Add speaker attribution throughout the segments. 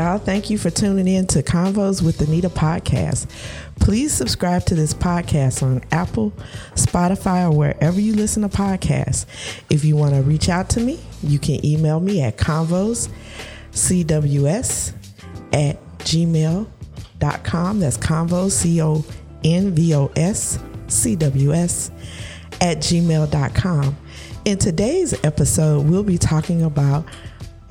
Speaker 1: Y'all, thank you for tuning in to Convos with Anita podcast. Please subscribe to this podcast on Apple, Spotify, or wherever you listen to podcasts. If you want to reach out to me, you can email me at convos, CWS, at gmail.com. That's convos, C O N V O S, C W S, at gmail.com. In today's episode, we'll be talking about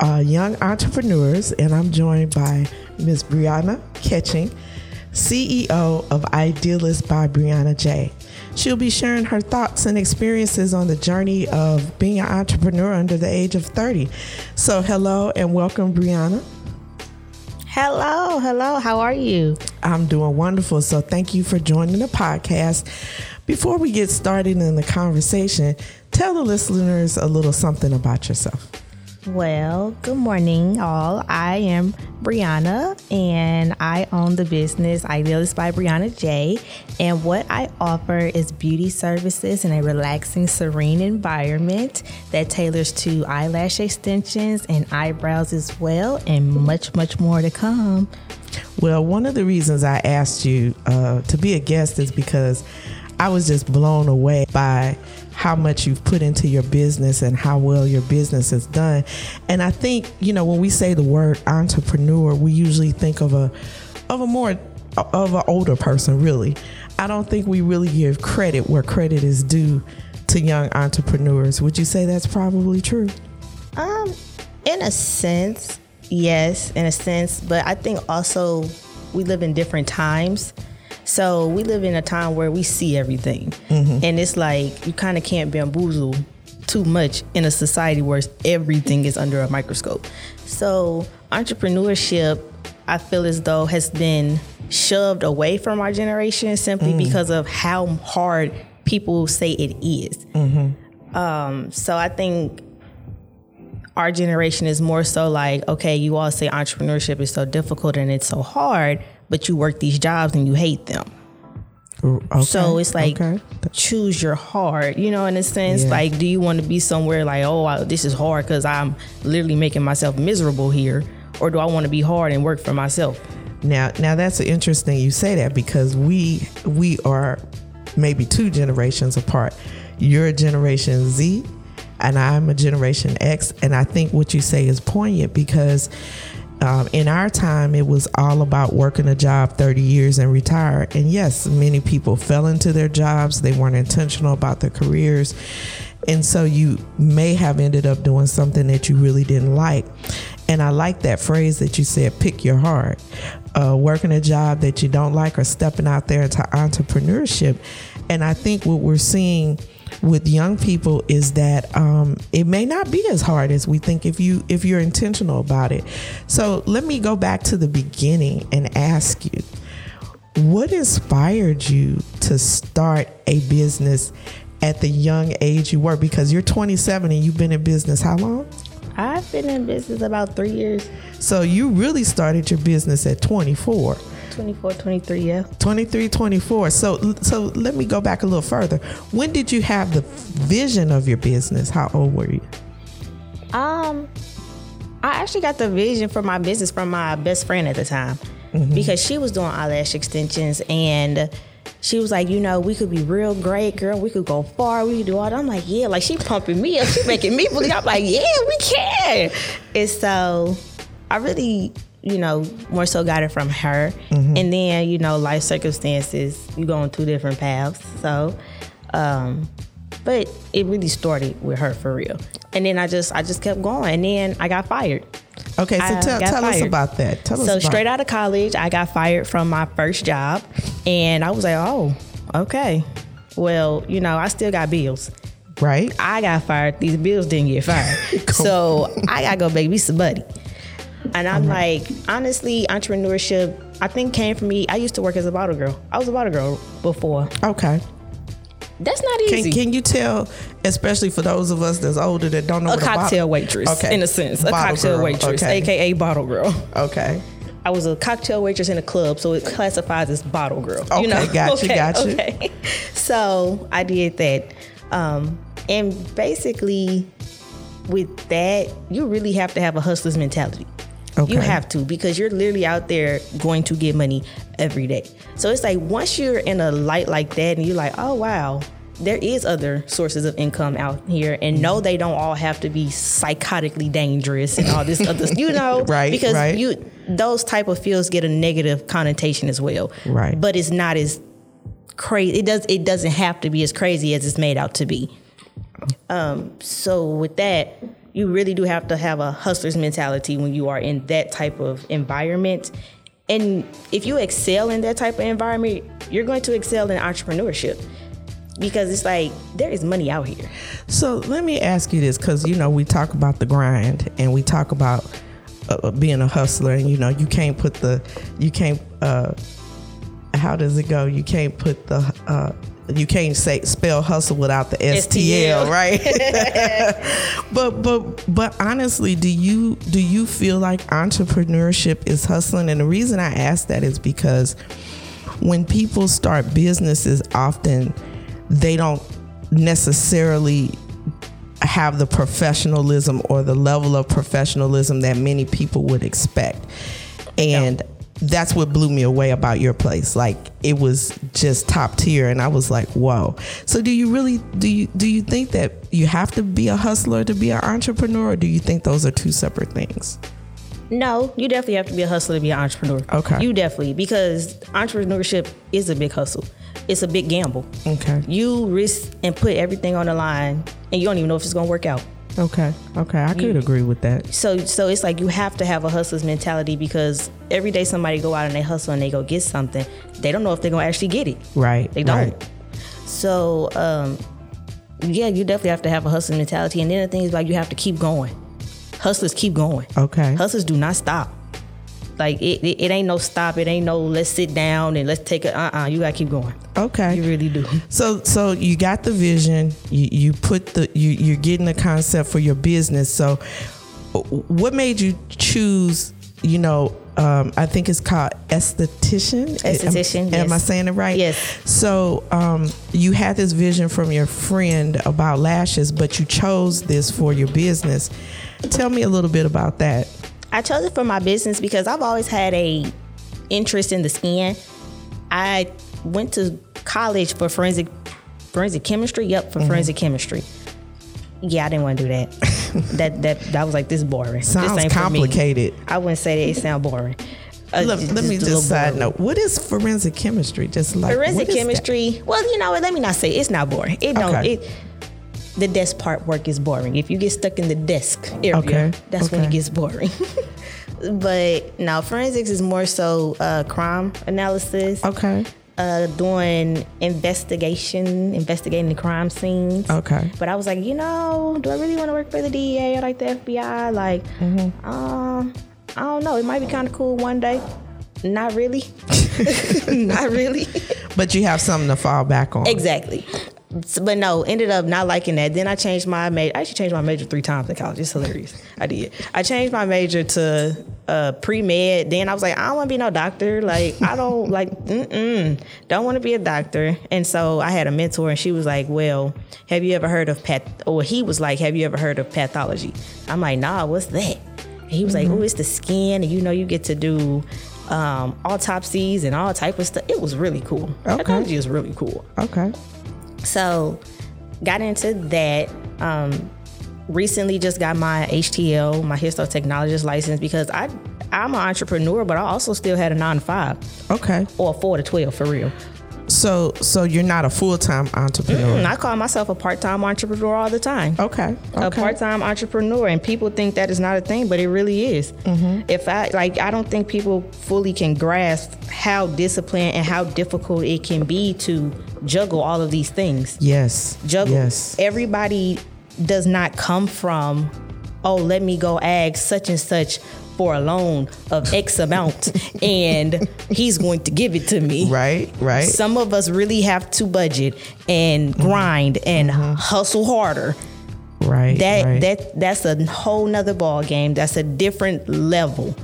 Speaker 1: uh, young entrepreneurs, and I'm joined by Ms. Breiona Catching, CEO of Eyedealist by Breiona J. She'll be sharing her thoughts and experiences on the journey of being an entrepreneur under the age of 30. So, hello and welcome, Breiona.
Speaker 2: Hello, hello. How are you?
Speaker 1: I'm doing wonderful. So, thank you for joining the podcast. Before we get started in the conversation, tell the listeners a little something about yourself.
Speaker 2: Well, good morning, all. I am Breiona, and I own the business Eyedealist by Breiona J. And what I offer is beauty services in a relaxing, serene environment that tailors to eyelash extensions and eyebrows as well, and much, much more to come.
Speaker 1: Well, one of the reasons I asked you uh, to be a guest is because I was just blown away by how much you've put into your business and how well your business is done. And I think, you know, when we say the word entrepreneur, we usually think of a of a more of an older person, really. I don't think we really give credit where credit is due to young entrepreneurs. Would you say that's probably true?
Speaker 2: Um, in a sense, yes, in a sense, but I think also we live in different times. So we live in a time where we see everything. Mm-hmm. And it's like you kind of can't bamboozle too much in a society where everything is under a microscope. So entrepreneurship, I feel as though has been shoved away from our generation simply mm. because of how hard people say it is. Mm-hmm. Um, so I think our generation is more so like, okay, you all say entrepreneurship is so difficult and it's so hard, but you work these jobs and you hate them. Okay, so it's like okay. choose your heart, you know, in a sense. Yeah. Like, do you want to be somewhere like, oh, I, this is hard because I'm literally making myself miserable here, or do I want to be hard and work for myself?
Speaker 1: Now, now that's interesting you say that because we we are maybe two generations apart. You're a Generation Z, and I'm a Generation X, and I think what you say is poignant because um, in our time, it was all about working a job 30 years and retire. And yes, many people fell into their jobs, they weren't intentional about their careers. And so you may have ended up doing something that you really didn't like. And I like that phrase that you said, pick your heart. Uh, working a job that you don't like or stepping out there into entrepreneurship. And I think what we're seeing with young people is that um, it may not be as hard as we think if you if you're intentional about it. So let me go back to the beginning and ask you, what inspired you to start a business at the young age you were? Because you're 27 and you've been in business how long?
Speaker 2: I've been in business about three years.
Speaker 1: So you really started your business at 24.
Speaker 2: 24, 23, yeah.
Speaker 1: 23, 24. So so let me go back a little further. When did you have the vision of your business? How old were you?
Speaker 2: Um I actually got the vision for my business from my best friend at the time mm-hmm. because she was doing eyelash extensions and she was like, you know, we could be real great, girl. We could go far. We could do all that. I'm like, yeah, like she pumping me up. She making me believe. I'm like, yeah, we can. And so I really you know, more so got it from her. Mm-hmm. And then, you know, life circumstances, you go on two different paths. So, um, but it really started with her for real. And then I just I just kept going. And then I got fired.
Speaker 1: Okay, so I tell, tell us about that. Tell us.
Speaker 2: so straight out of college, I got fired from my first job, and I was like, oh, okay. Well, you know, I still got bills.
Speaker 1: Right.
Speaker 2: I got fired. These bills didn't get fired. so I gotta go make me some money. And I'm like, honestly, entrepreneurship, I think came from me. I used to work as a bottle girl. I was a bottle girl before.
Speaker 1: Okay.
Speaker 2: That's not easy.
Speaker 1: Can, can you tell, especially for those of us that's older that don't know
Speaker 2: a cocktail bottle, waitress? Okay. in a sense, a cocktail girl. waitress, okay. aka bottle girl.
Speaker 1: Okay.
Speaker 2: I was a cocktail waitress in a club, so it classifies as bottle girl.
Speaker 1: Okay,
Speaker 2: you know?
Speaker 1: got you, okay, got you. Okay.
Speaker 2: So I did that, um, and basically, with that, you really have to have a hustler's mentality.
Speaker 1: Okay.
Speaker 2: You have to because you're literally out there going to get money every day. So it's like once you're in a light like that and you're like, oh wow, there is other sources of income out here and no they don't all have to be psychotically dangerous and all this other you know
Speaker 1: Right,
Speaker 2: because
Speaker 1: right.
Speaker 2: you those type of fields get a negative connotation as well
Speaker 1: Right.
Speaker 2: but it's not as crazy it does it doesn't have to be as crazy as it's made out to be um so with that you really do have to have a hustler's mentality when you are in that type of environment and if you excel in that type of environment you're going to excel in entrepreneurship because it's like there is money out here
Speaker 1: So let me ask you this, because you know we talk about the grind and we talk about uh, being a hustler, and you know you can't put the you can't uh, how does it go? You can't put the uh, you can't say spell hustle without the STL,
Speaker 2: STL.
Speaker 1: right? but but but honestly, do you do you feel like entrepreneurship is hustling? And the reason I ask that is because when people start businesses, often they don't necessarily have the professionalism or the level of professionalism that many people would expect. And that's what blew me away about your place. Like it was just top tier and I was like, "Whoa." So do you really do you do you think that you have to be a hustler to be an entrepreneur or do you think those are two separate things?
Speaker 2: No, you definitely have to be a hustler to be an entrepreneur.
Speaker 1: Okay.
Speaker 2: You definitely because entrepreneurship is a big hustle. It's a big gamble.
Speaker 1: Okay.
Speaker 2: You risk and put everything on the line, and you don't even know if it's gonna work out.
Speaker 1: Okay. Okay. I could agree with that.
Speaker 2: So, so it's like you have to have a hustler's mentality because every day somebody go out and they hustle and they go get something, they don't know if they're gonna actually get it.
Speaker 1: Right.
Speaker 2: They don't.
Speaker 1: Right.
Speaker 2: So, um, yeah, you definitely have to have a hustling mentality. And then the thing is, like, you have to keep going. Hustlers keep going.
Speaker 1: Okay.
Speaker 2: Hustlers do not stop. Like it, it, it ain't no stop. It ain't no let's sit down and let's take it. Uh, uh You gotta keep going.
Speaker 1: Okay.
Speaker 2: You really do.
Speaker 1: So so you got the vision, you, you put the you you're getting the concept for your business. So what made you choose, you know, um, I think it's called esthetician.
Speaker 2: Esthetician,
Speaker 1: Am, am I saying it right?
Speaker 2: Yes.
Speaker 1: So um, you had this vision from your friend about lashes, but you chose this for your business. Tell me a little bit about that.
Speaker 2: I chose it for my business because I've always had a interest in the skin. I went to college for forensic forensic chemistry. Yep,
Speaker 1: Mm-hmm.
Speaker 2: for forensic chemistry. Yeah, I didn't want to do that. that that that was like this boring. this
Speaker 1: Sounds
Speaker 2: ain't
Speaker 1: complicated.
Speaker 2: I wouldn't say that it sound boring. Uh,
Speaker 1: Let, let me just side
Speaker 2: boring.
Speaker 1: note. What is forensic chemistry? Just like
Speaker 2: Forensic
Speaker 1: is that?
Speaker 2: chemistry. Well, you know what? Let me not say it's not boring. It don't.
Speaker 1: Okay.
Speaker 2: It the desk part work is boring. If you get stuck in the desk area,
Speaker 1: Okay,
Speaker 2: that's when it gets boring. but now forensics is more so uh, crime analysis,
Speaker 1: Okay.
Speaker 2: Uh, doing investigation, investigating the crime scenes.
Speaker 1: Okay.
Speaker 2: But I was like, you know, do I really want to work for the DEA or like the FBI? Like,
Speaker 1: Mm-hmm.
Speaker 2: um, I don't know. It might be kind of cool one day. Not really. Not really.
Speaker 1: But you have something to fall back on.
Speaker 2: Exactly. But no, ended up not liking that. Then I changed my major. I actually changed my major three times in college. It's hilarious. I did. I changed my major to uh, pre med. Then I was like, I don't want to be no doctor. Like I don't like, mm-mm, don't want to be a doctor. And so I had a mentor, and she was like, Well, have you ever heard of path? Or he was like, Have you ever heard of pathology? I'm like, Nah, what's that? And he was like, Oh, it's the skin, and you know, you get to do. Um, autopsies and all type of stuff. It was really cool.
Speaker 1: Okay.
Speaker 2: Pathology is really cool.
Speaker 1: Okay.
Speaker 2: So, got into that. Um, recently, just got my HTL, my histotechnologist license because I I'm an entrepreneur, but I also still had a nine to five
Speaker 1: Okay.
Speaker 2: or four to twelve for real.
Speaker 1: So so you're not a full time entrepreneur.
Speaker 2: And I call myself a part time entrepreneur all the time.
Speaker 1: Okay.
Speaker 2: a part-time entrepreneur and people think that is not a thing but it really is if i like i don't think people fully can grasp how disciplined and how difficult it can be to juggle all of these things
Speaker 1: Yes.
Speaker 2: juggle
Speaker 1: Yes.
Speaker 2: everybody does not come from oh let me go ask such and such for a loan of x amount and he's going to give it to me
Speaker 1: Right. Right.
Speaker 2: some of us really have to budget and grind and hustle harder
Speaker 1: right.
Speaker 2: that
Speaker 1: right.
Speaker 2: that that's a whole nother ball game. That's a different level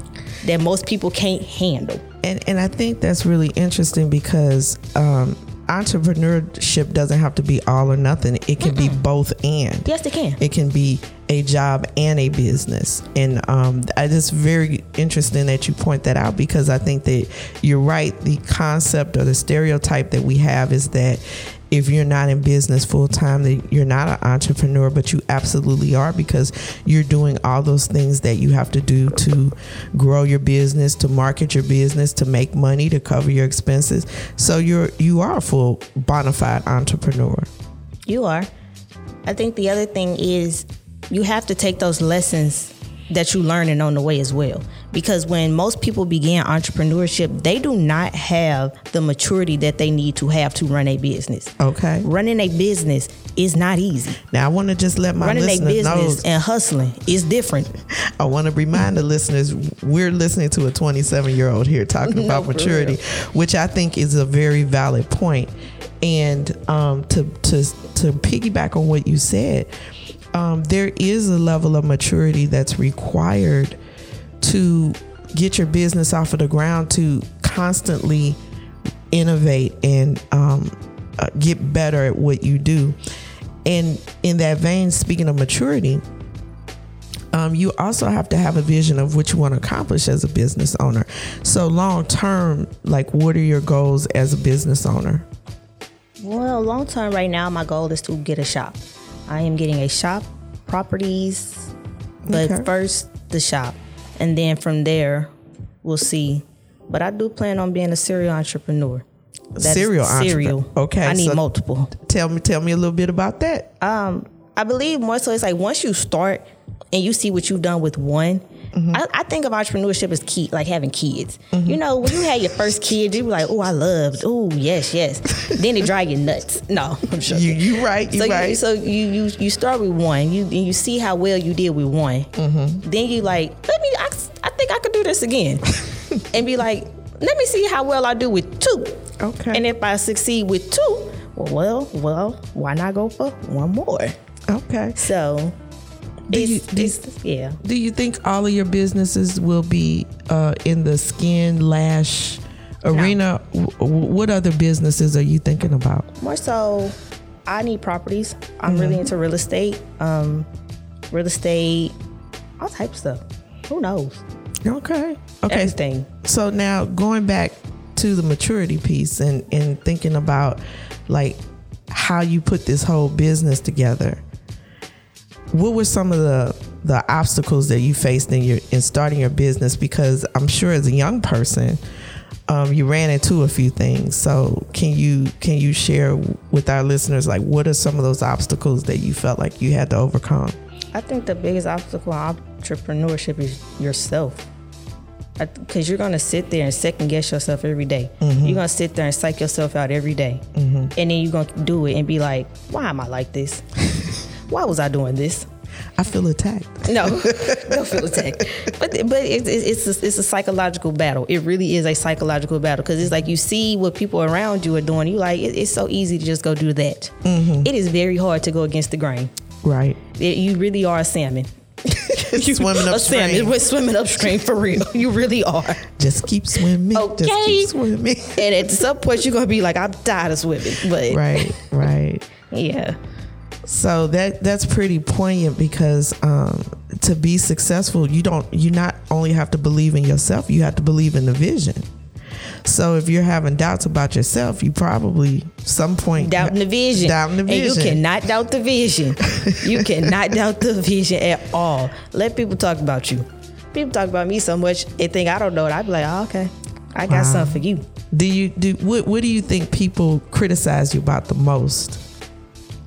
Speaker 2: that most people can't handle.
Speaker 1: and and I think that's really interesting because um, entrepreneurship doesn't have to be all or nothing. It can be both and.
Speaker 2: Yes, it can.
Speaker 1: It can be a job and a business. And um, I just very interesting that you point that out because I think that you're right. The concept or the stereotype that we have is that if you're not in business full time, that you're not an entrepreneur, but you absolutely are because you're doing all those things that you have to do to grow your business, to market your business, to make money, to cover your expenses. So you're you are a full bona fide entrepreneur.
Speaker 2: You are. I think the other thing is you have to take those lessons that you learning on the way as well. Because when most people begin entrepreneurship, they do not have the maturity that they need to have to run a business.
Speaker 1: Okay.
Speaker 2: Running a business is not easy.
Speaker 1: Now I want to just let my
Speaker 2: running a
Speaker 1: listeners know.
Speaker 2: business and hustling is different.
Speaker 1: I want to remind the listeners we're listening to a 27 year old here talking about
Speaker 2: for
Speaker 1: maturity, which I think is a very valid point. And um, to to to piggyback on what you said, um, there is a level of maturity that's required to get your business off of the ground to constantly innovate and um, uh, get better at what you do. And in that vein, speaking of maturity, um, you also have to have a vision of what you want to accomplish as a business owner. So, long term, like, what are your goals as a business owner?
Speaker 2: Well, long term, right now, my goal is to get a shop. I am getting a shop, properties, but
Speaker 1: Okay.
Speaker 2: first the shop, and then from there, we'll see. But I do plan on being a serial entrepreneur. That is
Speaker 1: Serial entrepreneur.
Speaker 2: Serial.
Speaker 1: Okay,
Speaker 2: I need
Speaker 1: so-
Speaker 2: multiple.
Speaker 1: Tell me, tell me a little bit about that.
Speaker 2: Um, I believe more so it's like once you start and you see what you've done with one.
Speaker 1: Mm-hmm.
Speaker 2: I, I think of entrepreneurship as key, like having kids. You know, when you had your first kid, you were like, "Oh, I loved. Oh, yes, yes." then it drive you nuts. No, I'm sure.
Speaker 1: You, you right, you
Speaker 2: so
Speaker 1: right.
Speaker 2: you, so you you you start with one. You and you see how well you did with one.
Speaker 1: Mm-hmm.
Speaker 2: Then you like, let me. I, I think I could do this again, and be like, let me see how well I do with two.
Speaker 1: Okay.
Speaker 2: And if I succeed with two, well, well, well, why not go for one more?
Speaker 1: okay.
Speaker 2: So,
Speaker 1: Do you- do
Speaker 2: it's- yeah.
Speaker 1: Do you think all of your businesses will be uh, in the skin lash arena? W- w- what other businesses are you thinking about?
Speaker 2: More so, I need properties. I'm really into real estate. Um, real estate, all type of stuff. Who knows?
Speaker 1: Okay. Okay.
Speaker 2: Everything.
Speaker 1: So now going back to the maturity piece and, and thinking about like how you put this whole business together. What were some of the the obstacles that you faced in your in starting your business? Because I'm sure as a young person, um, you ran into a few things. So can you can you share with our listeners like what are some of those obstacles that you felt like you had to overcome?
Speaker 2: I think the biggest obstacle in entrepreneurship is yourself. Because you're gonna sit there and second guess yourself every day. You're gonna sit there and psych yourself out every day. and then you're gonna do it and be like, "Why am I like this? Why was I doing this?"
Speaker 1: I feel attacked.
Speaker 2: No, don't feel attacked. But but it's it's it's a, it's a psychological battle. It really is a psychological battle because it's like you see what people around you are doing. You like it, it's so easy to just go do that. Mm-hmm. It is very hard to go against the grain.
Speaker 1: Right.
Speaker 2: It- you really are a salmon. You-
Speaker 1: Swimming
Speaker 2: a salmon.
Speaker 1: upstream.
Speaker 2: We're swimming upstream for real. You really are.
Speaker 1: Just keep swimming. Just
Speaker 2: Okay.
Speaker 1: keep swimming.
Speaker 2: And at some point, you're gonna be like, I'm tired of swimming. But
Speaker 1: right, right.
Speaker 2: yeah,
Speaker 1: So that that's pretty poignant because um, to be successful, you don't you not only have to believe in yourself, you have to believe in the vision. So if you're having doubts about yourself, you probably some point
Speaker 2: doubting the vision.
Speaker 1: Doubting the
Speaker 2: And you cannot doubt the vision. you cannot doubt the vision at all. Let people talk about you. People talk about me so much they think I don't know it. I'd be like, oh, okay, I got
Speaker 1: Wow.
Speaker 2: something for you.
Speaker 1: Do you do what? What do you think people criticize you about the most?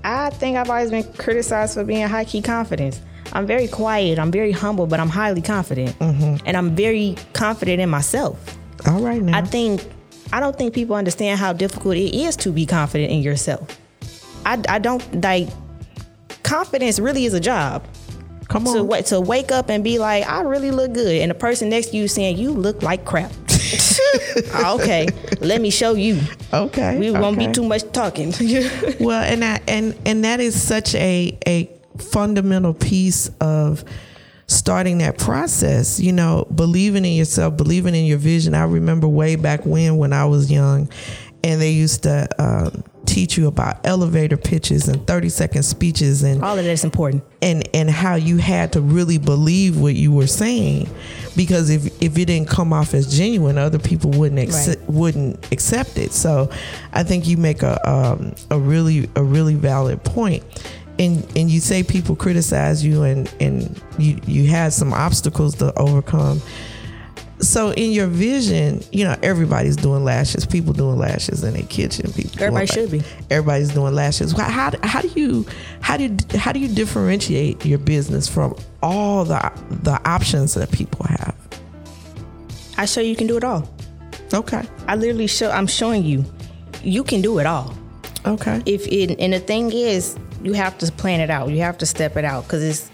Speaker 2: I think I've always been criticized for being high key confidence. I'm very quiet. I'm very humble, but I'm highly confident, mm-hmm. and I'm very confident in myself.
Speaker 1: All right now.
Speaker 2: I think I don't think people understand how difficult it is to be confident in yourself. I, I don't like confidence really is a job.
Speaker 1: Come on.
Speaker 2: wait to wake up and be like, I really look good, and the person next to you saying you look like crap. okay, let me show you.
Speaker 1: Okay.
Speaker 2: We won't
Speaker 1: okay.
Speaker 2: be too much talking.
Speaker 1: Well, and that and and that is such a a fundamental piece of starting that process. You know, believing in yourself, believing in your vision. I remember way back when when I was young, and they used to um, teach you about elevator pitches and 30 second speeches and
Speaker 2: All of that's important.
Speaker 1: and and how you had to really believe what you were saying because if if it didn't come off as genuine other people wouldn't accept,
Speaker 2: Right.
Speaker 1: wouldn't accept it so i think you make a um, a really a really valid point and and you say people criticize you and and you you had some obstacles to overcome so in your vision, you know everybody's doing lashes. People doing lashes in their kitchen. People
Speaker 2: Everybody should be.
Speaker 1: Everybody's doing lashes. How, how, how do you how do you, how do you differentiate your business from all the the options that people have?
Speaker 2: I show you can do it all.
Speaker 1: Okay.
Speaker 2: I literally show. I'm showing you, you can do it all.
Speaker 1: Okay.
Speaker 2: If it, and the thing is, you have to plan it out. You have to step it out because it's.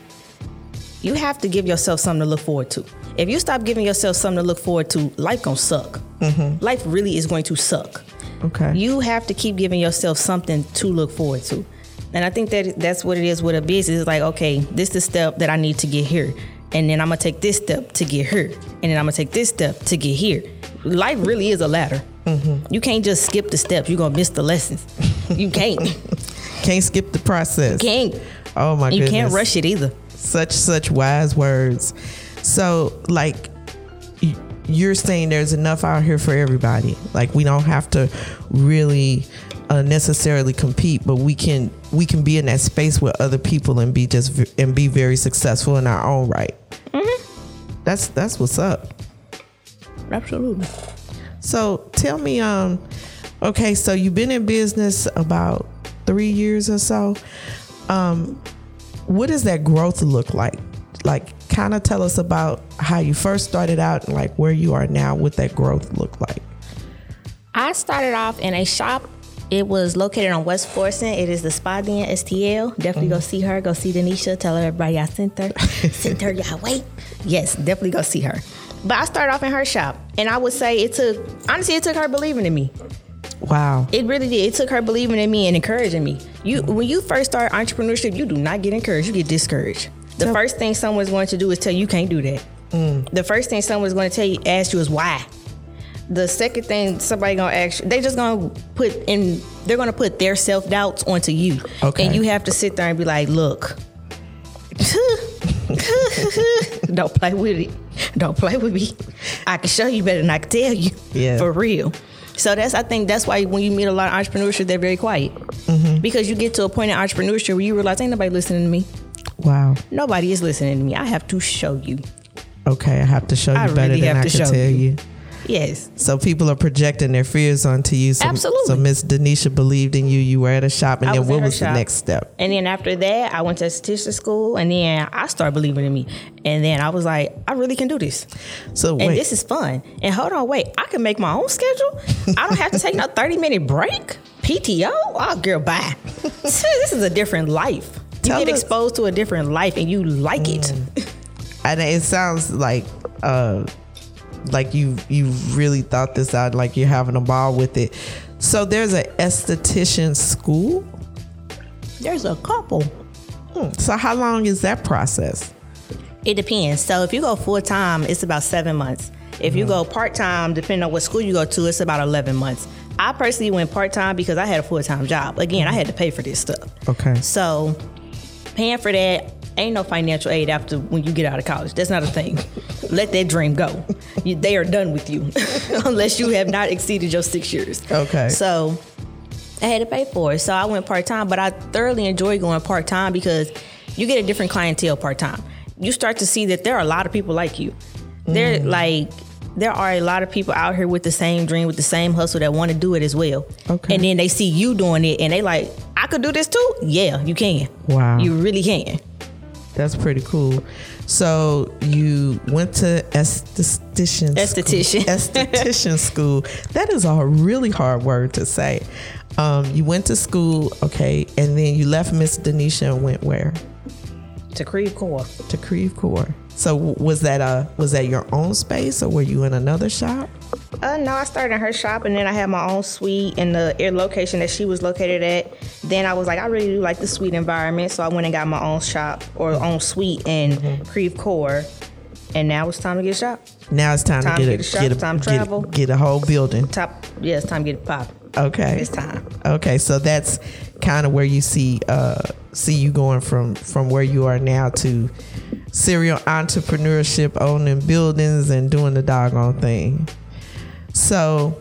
Speaker 2: You have to give yourself something to look forward to. If you stop giving yourself something to look forward to, life gonna suck. Mm-hmm. Life really is going to suck.
Speaker 1: Okay.
Speaker 2: You have to keep giving yourself something to look forward to. And I think that that's what it is with a business. It's like, okay, this is the step that I need to get here. And then I'm gonna take this step to get here. And then I'm gonna take this step to get here. Life really is a ladder. Mm-hmm. You can't just skip the steps. You're gonna miss the lessons. You can't.
Speaker 1: Can't skip the process.
Speaker 2: can't.
Speaker 1: Oh my
Speaker 2: You
Speaker 1: goodness.
Speaker 2: You can't rush it either.
Speaker 1: such such wise words so like you're saying there's enough out here for everybody. Like we don't have to really uh, necessarily compete but we can we can be in that space with other people and be just v- and be very successful in our own right. That's that's what's up.
Speaker 2: Absolutely.
Speaker 1: so tell me um okay so you've been in business about three years or so. Um what does that growth look like? Like kind of tell us about how you first started out and like where you are now what that growth look like
Speaker 2: I started off in a shop. It was located on West Florissant. It is the Spa Den STL. Definitely go mm-hmm. see her. Go see Denisha. Tell her everybody I sent her. sent her, y'all wait. Yes, definitely go see her. But I started off in her shop. And I would say it took, honestly, it took her believing in me.
Speaker 1: wow
Speaker 2: It really did. It took her believing in me and encouraging me. You, when you first start entrepreneurship, you do not get encouraged. You get discouraged. The first thing someone's going to do is tell you you can't do that. The first thing someone's going to tell you, ask you is why. The second thing somebody gonna ask you, they just gonna put in, they're gonna put their self doubts onto you,
Speaker 1: Okay.
Speaker 2: and you have to sit there and be like, look. Don't play with it. Don't play with me. I can show you better than I can tell you.
Speaker 1: Yeah.
Speaker 2: For real. So that's I think that's why when you meet a lot of entrepreneurship, they're very quiet.
Speaker 1: Mm-hmm.
Speaker 2: Because you get to a point in entrepreneurship where you realize ain't nobody listening to me.
Speaker 1: Wow
Speaker 2: Nobody is listening to me. I have to show you.
Speaker 1: okay i have to show you
Speaker 2: I
Speaker 1: better
Speaker 2: really
Speaker 1: than i can tell
Speaker 2: you.
Speaker 1: you
Speaker 2: Yes.
Speaker 1: so people are projecting their fears onto you so,
Speaker 2: Absolutely.
Speaker 1: so miss denisha believed in you you were at a shop and
Speaker 2: I
Speaker 1: then
Speaker 2: was
Speaker 1: what was the next step
Speaker 2: And then after that, I went to esthetician school, and then I started believing in me. And then I was like, I really can do this,
Speaker 1: so
Speaker 2: and
Speaker 1: wait
Speaker 2: this is fun. And hold on, wait, I can make my own schedule. I don't have to take no thirty minute break. PTO, oh girl, bye. this is a different life. You get
Speaker 1: us-
Speaker 2: exposed to a different life, and you like it. Mm.
Speaker 1: and it sounds like uh like you you really thought this out like you're having a ball with it so there's an esthetician school
Speaker 2: There's a couple. Hmm.
Speaker 1: so how long is that process
Speaker 2: It depends. So if you go full time, it's about seven months. If you mm. go part time, depending on what school you go to, it's about eleven months. I personally went part time because I had a full time job. Again, I mm. had to pay for this stuff.
Speaker 1: okay
Speaker 2: So paying for that ain't no financial aid after when you get out of college. That's not a thing. Let that dream go. You, they are done with you unless you have not exceeded your six years.
Speaker 1: Okay.
Speaker 2: So I had to pay for it. So I went part time, but I thoroughly enjoy going part time because you get a different clientele part time. You start to see that there are a lot of people like you. There mm. like there are a lot of people out here with the same dream, with the same hustle that want to do it as well.
Speaker 1: Okay.
Speaker 2: And then they see you doing it and they like, I could do this too? Yeah, you can.
Speaker 1: Wow.
Speaker 2: You really can.
Speaker 1: that's pretty cool so you went to esthetician
Speaker 2: Esthetician.
Speaker 1: school, esthetician school that is a really hard word to say um, you went to school okay and then you left miss denisha and went where
Speaker 2: To Creve Coeur.
Speaker 1: to Creve Coeur. So was that a was that your own space or were you in another shop?
Speaker 2: Uh, no, I started in her shop and then I had my own suite in the air location that she was located at. Then I was like, I really do like the suite environment, so I went and got my own shop or own suite in Creve Coeur. And now it's time to get a shop.
Speaker 1: Now it's time,
Speaker 2: Time
Speaker 1: to
Speaker 2: to
Speaker 1: get,
Speaker 2: get
Speaker 1: a,
Speaker 2: shop,
Speaker 1: get, a,
Speaker 2: time to
Speaker 1: get,
Speaker 2: travel.
Speaker 1: get a whole building.
Speaker 2: Top, yeah, it's time to get it pop.
Speaker 1: Okay.
Speaker 2: it's time.
Speaker 1: Okay, so that's kind of where you see uh see you going from from where you are now to serial entrepreneurship, owning buildings and doing the doggone thing. So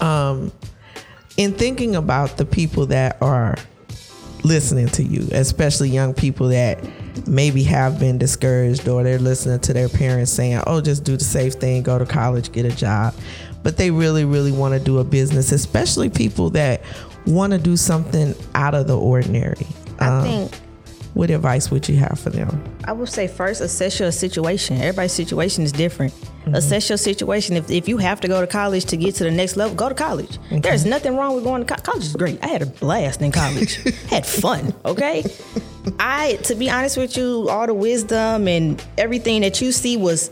Speaker 1: um in thinking about the people that are listening to you, especially young people that maybe have been discouraged or they're listening to their parents saying, "Oh, just do the safe thing, go to college, get a job." But they really really want to do a business, especially people that want to do something out of the ordinary.
Speaker 2: I
Speaker 1: Um,
Speaker 2: think
Speaker 1: what advice would you have for them?
Speaker 2: I would say first assess your situation. Everybody's situation is different. Mm-hmm. Assess your situation. If, if you have to go to college to get to the next level, go to college. There's nothing wrong with going to college. College is great. I had a blast in college. had fun. Okay. I, to be honest with you, all the wisdom and everything that you see was,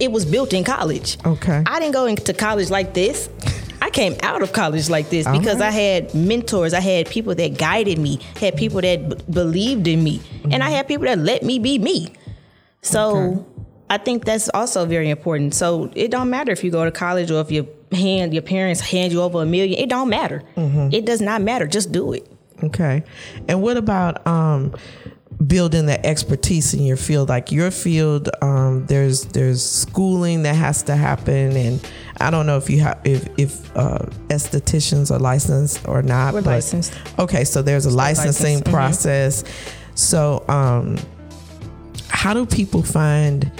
Speaker 2: it was built in college.
Speaker 1: Okay.
Speaker 2: I didn't go into college like this. Came out of college like this because I had mentors. I had people that guided me, had people that b- believed in me, and I had people that let me be me. So
Speaker 1: Okay.
Speaker 2: I think that's also very important. So it don't matter if you go to college or if your hand your parents hand you over a million. It don't matter. It does not matter. Just do it.
Speaker 1: Okay. And what about um, building the expertise in your field? Like your field, um, there's there's schooling that has to happen, and I don't know if you have if if uh, estheticians are licensed or not.
Speaker 2: We're
Speaker 1: but-
Speaker 2: licensed.
Speaker 1: Okay, so there's a licensing
Speaker 2: licensed, mhm.
Speaker 1: process. So, um, how do people find?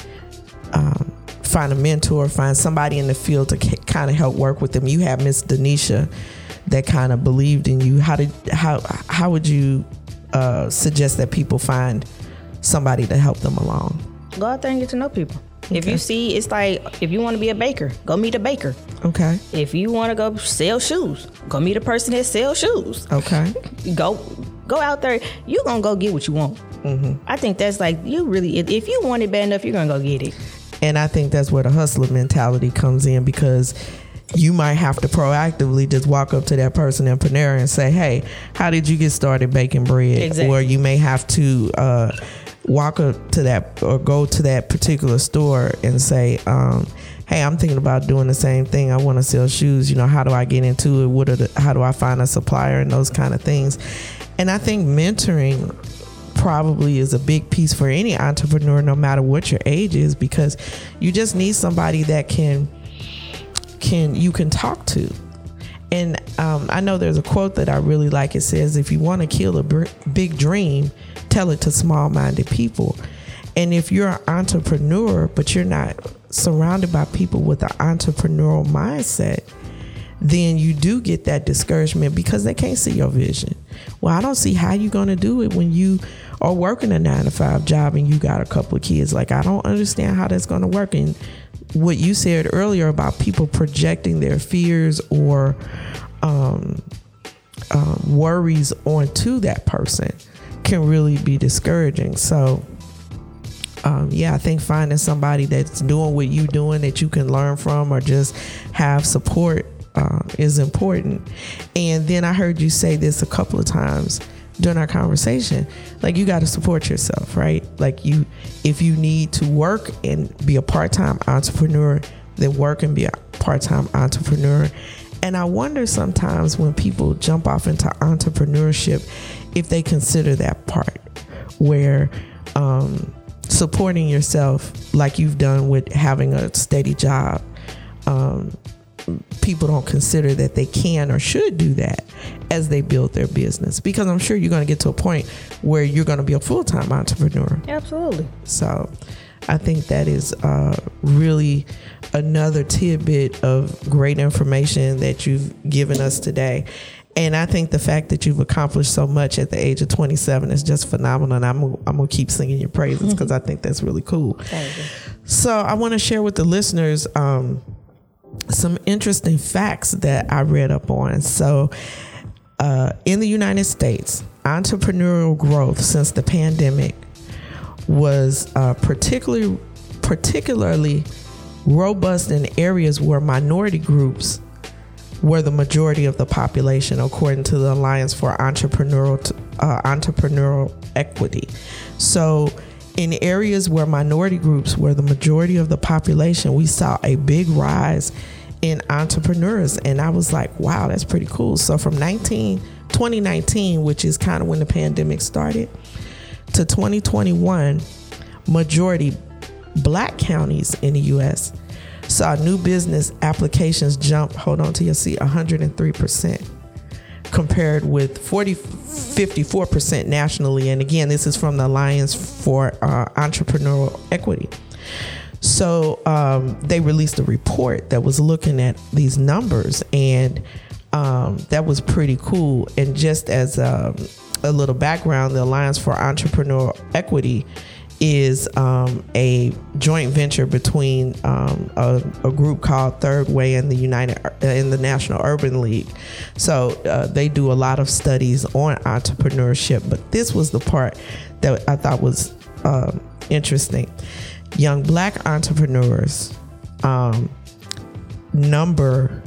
Speaker 1: Um, find a mentor, find somebody in the field to kind of help work with them. You have Miss Denisha that kind of believed in you. How did how how would you uh, suggest that people find somebody to help them along?
Speaker 2: Go out there and get to know people. If you see, it's like if you want to be a baker, go meet a baker.
Speaker 1: Okay,
Speaker 2: If you want to go sell shoes, go meet a person that sells shoes.
Speaker 1: okay,
Speaker 2: Go, go out there. You gonna go get what you want. I think that's like you really. If, if you want it bad enough, you're gonna go get it.
Speaker 1: and I think that's where the hustler mentality comes in because. You might have to proactively just walk up to that person in Panera and say, "Hey, how did you get started baking bread?"
Speaker 2: Exactly.
Speaker 1: Or you may have to uh, walk up to that or go to that particular store and say, um, "Hey, I'm thinking about doing the same thing. I want to sell shoes. You know, how do I get into it? What are the, how do I find a supplier and those kind of things?" And I think mentoring probably is a big piece for any entrepreneur, no matter what your age is, because you just need somebody that can can you can talk to. And um, I know there's a quote that I really like. It says, "If you want to kill a big dream, tell it to small-minded people." And if you're an entrepreneur, but you're not surrounded by people with an entrepreneurial mindset, then you do get that discouragement because they can't see your vision. Well, I don't see how you're going to do it when you are working a nine to five job and you got a couple of kids. Like, I don't understand how that's going to work. And what you said earlier about people projecting their fears or um, um, worries onto that person can really be discouraging. So, um, yeah, I think finding somebody that's doing what you're doing that you can learn from or just have support uh, is important. And then I heard you say this a couple of times during our conversation. Like you got to support yourself, right? Like you, if you need to work and be a part-time entrepreneur, then work and be a part-time entrepreneur. And I wonder sometimes when people jump off into entrepreneurship, if they consider that part where um, supporting yourself like you've done with having a steady job um, people don't consider that they can or should do that as they build their business because i'm sure you're going to get to a point where you're going to be a full-time entrepreneur
Speaker 2: Absolutely.
Speaker 1: so I think that is uh, really another tidbit of great information that you've given us today. And I think the fact that you've accomplished so much at the age of 27 is just phenomenal. And I'm, I'm going to keep singing your praises because I think that's really cool.
Speaker 2: Thank you.
Speaker 1: So I want to share with the listeners um, some interesting facts that I read up on. So uh, in the United States, entrepreneurial growth since the pandemic was uh, particularly particularly robust in areas where minority groups were the majority of the population, according to the Alliance for Entrepreneurial uh, Entrepreneurial Equity. So, in areas where minority groups were the majority of the population, we saw a big rise in entrepreneurs. And I was like, wow, that's pretty cool. So from 19, 2019, which is kind of when the pandemic started, to 2021, majority black counties in the US saw new business applications jump, hold on to your seat, 103% compared with 40, 54% nationally. And again, this is from the Alliance for uh, Entrepreneurial Equity. So um, they released a report that was looking at these numbers, and um, that was pretty cool. And just as um, a little background, the Alliance for Entrepreneurial Equity is um, a joint venture between um, a, a, group called Third Way and the United uh, in the National Urban League. So uh, they do a lot of studies on entrepreneurship. But this was the part that I thought was um, interesting. Young Black entrepreneurs um, number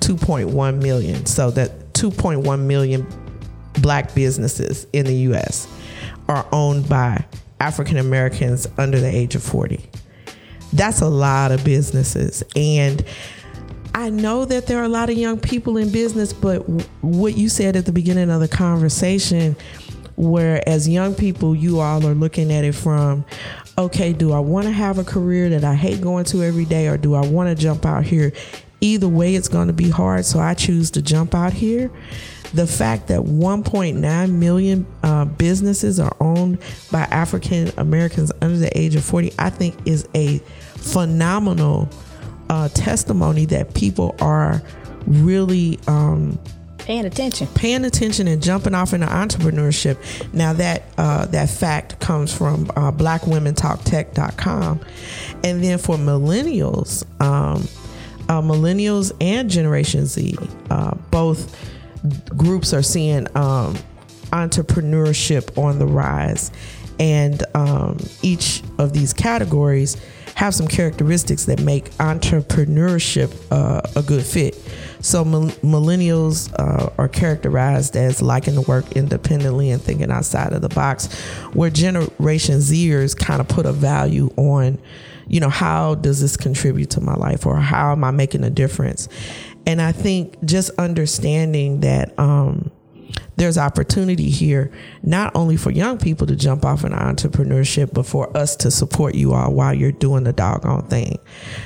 Speaker 1: 2.1 million. So that 2.1 million Black businesses in the U.S. are owned by African Americans under the age of 40. That's a lot of businesses. And I know that there are a lot of young people in business, but what you said at the beginning of the conversation, where as young people, you all are looking at it from, okay, do I want to have a career that I hate going to every day, or do I want to jump out here? Either way, it's going to be hard, so I choose to jump out here the fact that 1.9 million uh, businesses are owned by African Americans under the age of 40, I think is a phenomenal uh, testimony that people are really um,
Speaker 2: paying attention,
Speaker 1: paying attention, and jumping off into entrepreneurship. Now that uh, that fact comes from uh, BlackWomenTalkTech.com, and then for millennials, um, uh, millennials and Generation Z, uh, both groups are seeing um, entrepreneurship on the rise, and um, each of these categories have some characteristics that make entrepreneurship uh, a good fit. So millennials uh, are characterized as liking to work independently and thinking outside of the box, where Generation Zers kind of put a value on, you know, how does this contribute to my life or how am I making a difference? And I think just understanding that um, there's opportunity here, not only for young people to jump off in entrepreneurship, but for us to support you all while you're doing the doggone thing.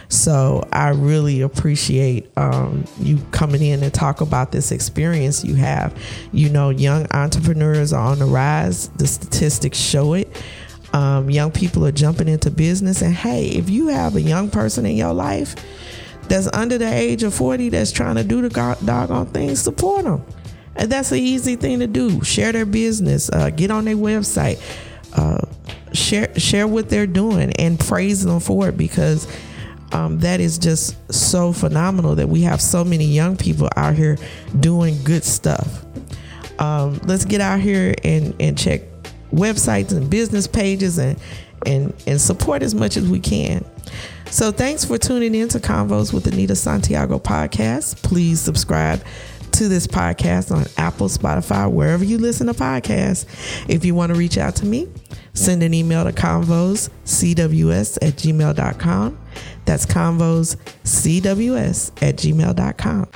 Speaker 1: So I really appreciate um, you coming in and talk about this experience you have. You know, young entrepreneurs are on the rise. The statistics show it. Um, young people are jumping into business, and hey, if you have a young person in your life that's under the age of 40 that's trying to do the doggone thing, support them. And that's an easy thing to do. Share their business, uh, get on their website, uh, share share what they're doing, and praise them for it because um, that is just so phenomenal that we have so many young people out here doing good stuff. Um, let's get out here and, and check websites and business pages and and and support as much as we can. So thanks for tuning in to Convos with Anita Santiago podcast. Please subscribe to this podcast on Apple, Spotify, wherever you listen to podcasts. If you want to reach out to me, send an email to convos cws at gmail.com. That's convos cws at gmail.com.